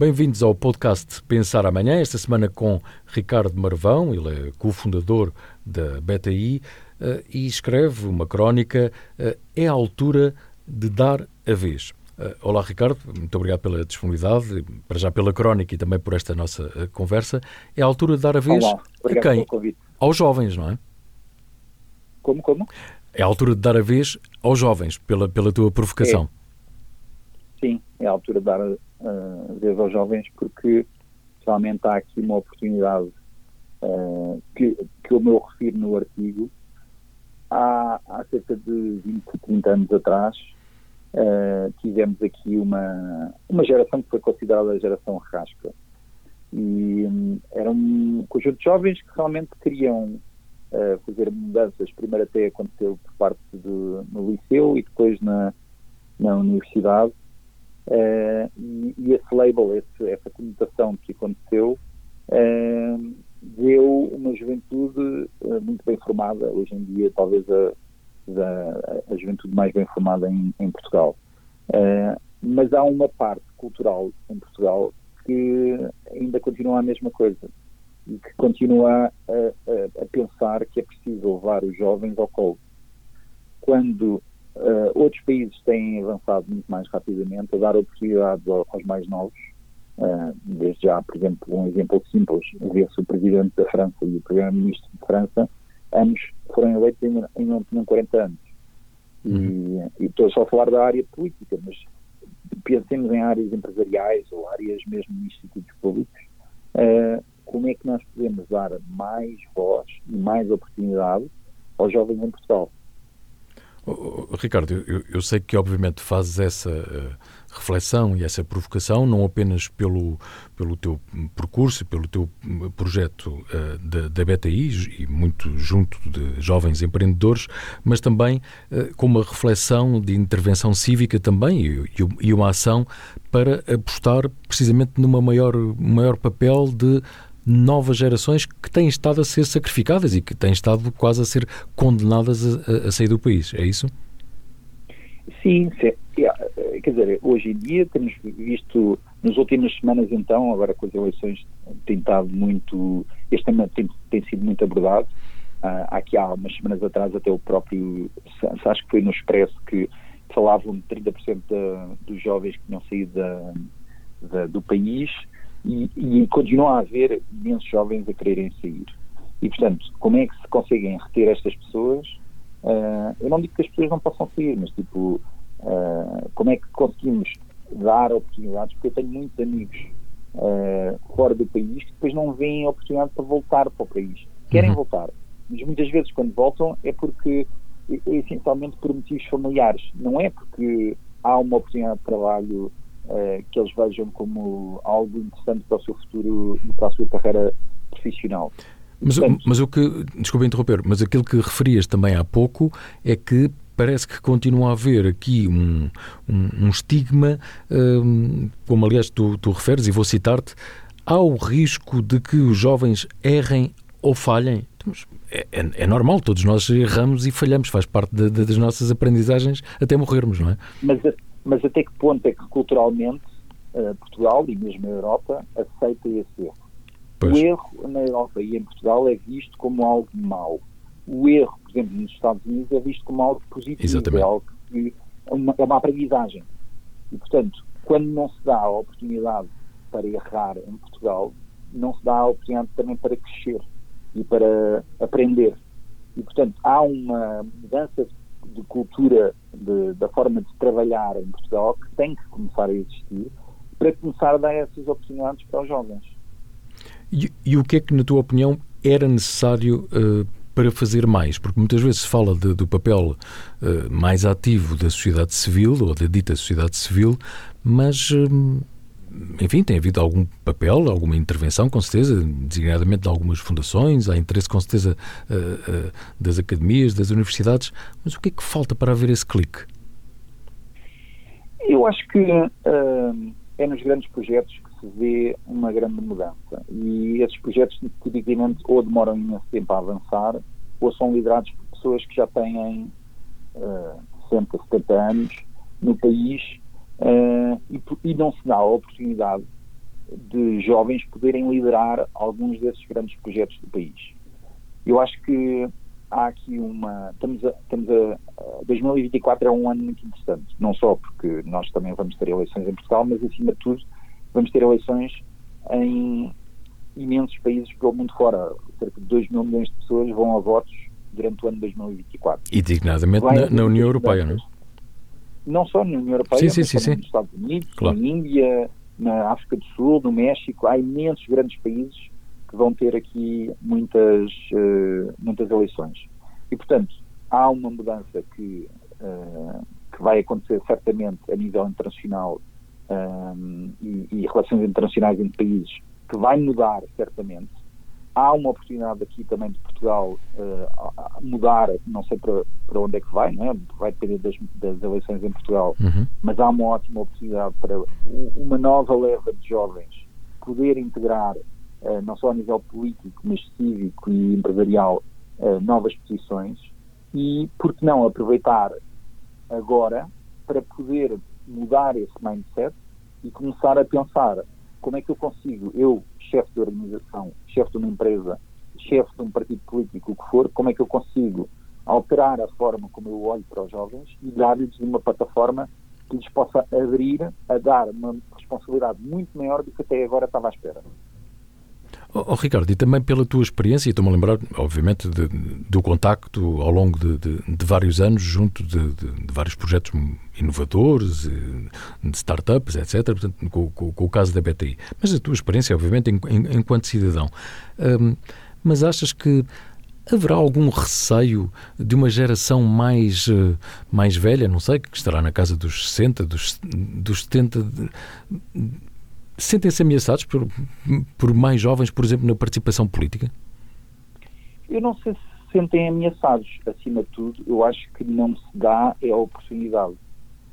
Bem-vindos ao podcast Pensar Amanhã, esta semana com Ricardo Marvão, ele é cofundador da BTI eh, e escreve uma crónica eh, É a altura de dar a vez. Eh, olá, Ricardo, muito obrigado pela disponibilidade, para já pela crónica e também por esta nossa conversa. É a altura de dar a vez Olá, a quem? Aos jovens, não é? Como, como? É a altura de dar a vez aos jovens, pela, pela tua provocação. É. Sim, é a altura de dar a vez aos jovens porque realmente há aqui uma oportunidade uh, que, que eu me refiro no artigo. Há, há cerca de 20, 30 anos atrás uh, tivemos aqui uma, uma geração que foi considerada a geração rasca. E um, era um conjunto de jovens que realmente queriam uh, fazer mudanças. Primeiro até aconteceu por parte do, no liceu e depois na, na universidade. Uh, e, e, esse label, esse, essa conotação que aconteceu, uh, deu uma juventude uh, muito bem formada, hoje em dia talvez a, a, a juventude mais bem formada em, em Portugal. mas há uma parte cultural em Portugal que ainda continua a mesma coisa e que continua a, a, a, pensar que é preciso levar os jovens ao colo. Quando uh, outros países têm avançado muito mais rapidamente a dar oportunidades aos, aos mais novos, uh, desde já, por exemplo, um exemplo simples, vê-se o Presidente da França e o Primeiro-Ministro de França, ambos foram eleitos em, em não tinham 40 anos. Uhum. E, e estou só a falar da área política, mas pensemos em áreas empresariais ou áreas mesmo de institutos públicos, uh, como é que nós podemos dar mais voz e mais oportunidade aos jovens em Portugal. Ricardo, eu, eu, sei que obviamente fazes essa uh, reflexão e essa provocação não apenas pelo, pelo teu percurso, pelo teu hum, projeto uh, da, BTI e muito junto de jovens empreendedores, mas também uh, com uma reflexão de intervenção cívica também e, e, uma ação para apostar precisamente numa maior maior papel de novas gerações que têm estado a ser sacrificadas e que têm estado quase a ser condenadas a, a sair do país, é isso? Sim, sim, quer dizer, hoje em dia temos visto, nas últimas semanas então, agora com as eleições tem estado muito, este tema tem, tem sido muito abordado, uh, aqui há umas semanas atrás até o próprio, acho que foi no Expresso que falavam de 30% da, dos jovens que tinham saído da, da, do país, e, e continua a haver imensos jovens a quererem sair. E, portanto, como é que se conseguem reter estas pessoas? Uh, eu não digo que as pessoas não possam sair, mas, tipo, uh, como é que conseguimos dar oportunidades? Porque eu tenho muitos amigos uh, fora do país que depois não veem a oportunidade para voltar para o país. Querem uhum. voltar, mas muitas vezes quando voltam é porque é, é essencialmente por motivos familiares. Não é porque há uma oportunidade de trabalho uh, que eles vejam como algo interessante para o seu futuro e para a sua carreira profissional. Mas, Portanto, mas o que, desculpa interromper, mas aquilo que referias também há pouco é que parece que continua a haver aqui um, um, um estigma, um, como aliás tu, tu referes, e vou citar-te, há o risco de que os jovens errem ou falhem. É, é, é, normal, todos nós erramos e falhamos, faz parte de, de, das nossas aprendizagens até morrermos, não é? Mas mas até que ponto é que culturalmente uh, Portugal e mesmo a Europa aceita esse erro? Pois. O erro na Europa e em Portugal é visto como algo mau. O erro, por exemplo, nos Estados Unidos é visto como algo positivo, Exatamente. é algo que é uma, é uma aprendizagem. E, portanto, quando não se dá a oportunidade para errar em Portugal, não se dá a oportunidade também para crescer e para aprender. E, portanto, há uma mudança de cultura de, da forma de trabalhar em Portugal que tem que começar a existir para começar a dar essas oportunidades para os jovens. E, e o que é que, na tua opinião, era necessário uh, para fazer mais? Porque muitas vezes se fala de, do papel uh, mais ativo da sociedade civil ou da dita sociedade civil, mas. Uh, enfim, tem havido algum papel, alguma intervenção, com certeza, designadamente de algumas fundações, há interesse, com certeza, uh, uh, das academias, das universidades, mas o que é que falta para haver esse clique? Eu acho que uh, é nos grandes projetos que se vê uma grande mudança e esses projetos tipicamente ou demoram imenso tempo a avançar ou são liderados por pessoas que já têm uh, 60, 70 anos no país uh, e, não se dá a oportunidade de jovens poderem liderar alguns desses grandes projetos do país. Eu acho que há aqui uma. Estamos a, estamos a, 2024 é um ano muito interessante, não só porque nós também vamos ter eleições em Portugal, mas acima de tudo vamos ter eleições em imensos países pelo mundo fora. Cerca de 2 mil milhões de pessoas vão a votos durante o ano 2024. E dignadamente na, na, União Europeia, não é? Não só na União Europeia, sim, sim, mas sim, nos Estados Unidos, claro. na Índia, na África do Sul, no México. Há imensos grandes países que vão ter aqui muitas, uh, muitas eleições. E, portanto, há uma mudança que, uh, que vai acontecer certamente a nível internacional um, eh, e, e, relações internacionais entre países, que vai mudar certamente. Há uma oportunidade aqui também de Portugal uh, mudar, não sei para, para onde é que vai, não é? vai depender das, das eleições em Portugal, uhum. mas há uma ótima oportunidade para uma nova leva de jovens poder integrar, uh, não só a nível político, mas cívico e empresarial, uh, novas posições e, por que não, aproveitar agora para poder mudar esse mindset e começar a pensar como é que eu consigo, eu, chefe de organização, chefe de uma empresa, chefe de um partido político, o que for, como é que eu consigo alterar a forma como eu olho para os jovens e dar-lhes uma plataforma que lhes possa abrir a dar uma responsabilidade muito maior do que até agora estava à espera. Oh, Ricardo, e também pela tua experiência, e estou-me a lembrar, obviamente, de, do contacto ao longo de, de, de vários anos junto de, vários projetos inovadores, eh, de startups, etc., portanto, com, com, com, o caso da BTI. Mas a tua experiência, obviamente, enquanto cidadão. Mas achas que haverá algum receio de uma geração mais, eh, mais velha, não sei, que estará na casa dos 60, dos, dos 70, Sentem-se ameaçados por, por mais jovens, por exemplo, na participação política? Eu não sei se sentem ameaçados. Acima de tudo, eu acho que não se dá é a oportunidade.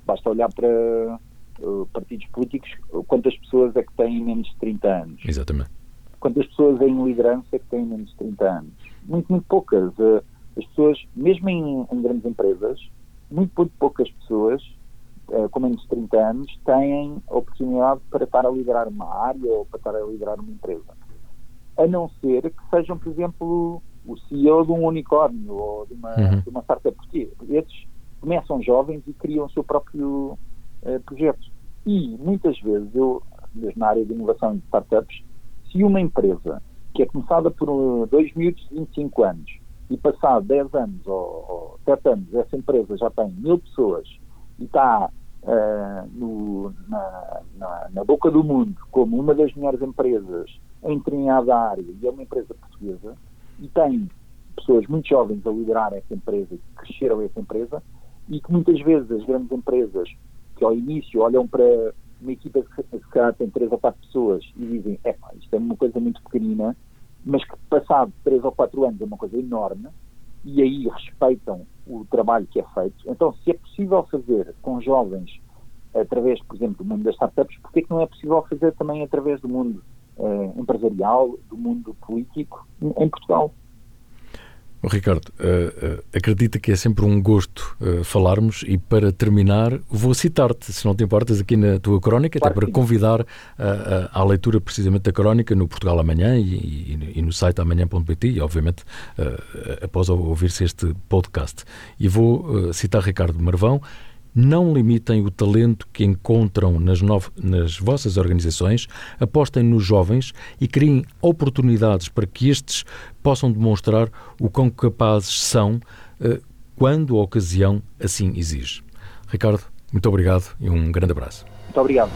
Basta olhar para uh, partidos políticos, quantas pessoas é que têm menos de 30 anos. Exatamente. Quantas pessoas em liderança é que têm menos de 30 anos. Muito, muito poucas. Uh, as pessoas, mesmo em, em grandes empresas, muito, muito poucas pessoas uh, com menos de 30 anos têm oportunidade para estar a liderar uma área ou para estar a liderar uma empresa. A não ser que sejam, por exemplo, o CEO de um unicórnio ou de uma, uhum. de uma startup. Porque esses começam jovens e criam o seu próprio uh, projeto. E, muitas vezes, eu, mesmo na área de inovação e de startups, se uma empresa que é começada por dois miúdos de 25 anos e passado 10 anos ou, ou 7 anos, essa empresa já tem mil pessoas e está uh, no, na, na, na, boca do mundo como uma das melhores empresas em determinada área e é uma empresa portuguesa e tem pessoas muito jovens a liderar essa empresa que cresceram essa empresa e que muitas vezes as grandes empresas que ao início olham para uma equipa que se tem três ou quatro pessoas e dizem, é isto é uma coisa muito pequenina, mas que passado três ou quatro anos é uma coisa enorme e aí respeitam o trabalho que é feito. Então, se é possível fazer com jovens através, por exemplo, do mundo das startups, porque é que não é possível fazer também através do mundo uh, empresarial, do mundo político em Portugal? Oh, Ricardo, uh, uh, acredita que é sempre um gosto uh, falarmos e para terminar vou citar-te, se não te importas, aqui na tua crónica, claro até para convidar à leitura precisamente da crónica no Portugal Amanhã e, e, e no site amanhã.pt e obviamente após ouvir-se este podcast. E vou citar Ricardo Marvão, não limitem o talento que encontram nas, nas vossas organizações, apostem nos jovens e criem oportunidades para que estes possam demonstrar o quão capazes são uh, quando a ocasião assim exige. Ricardo, muito obrigado e um grande abraço. Muito obrigado.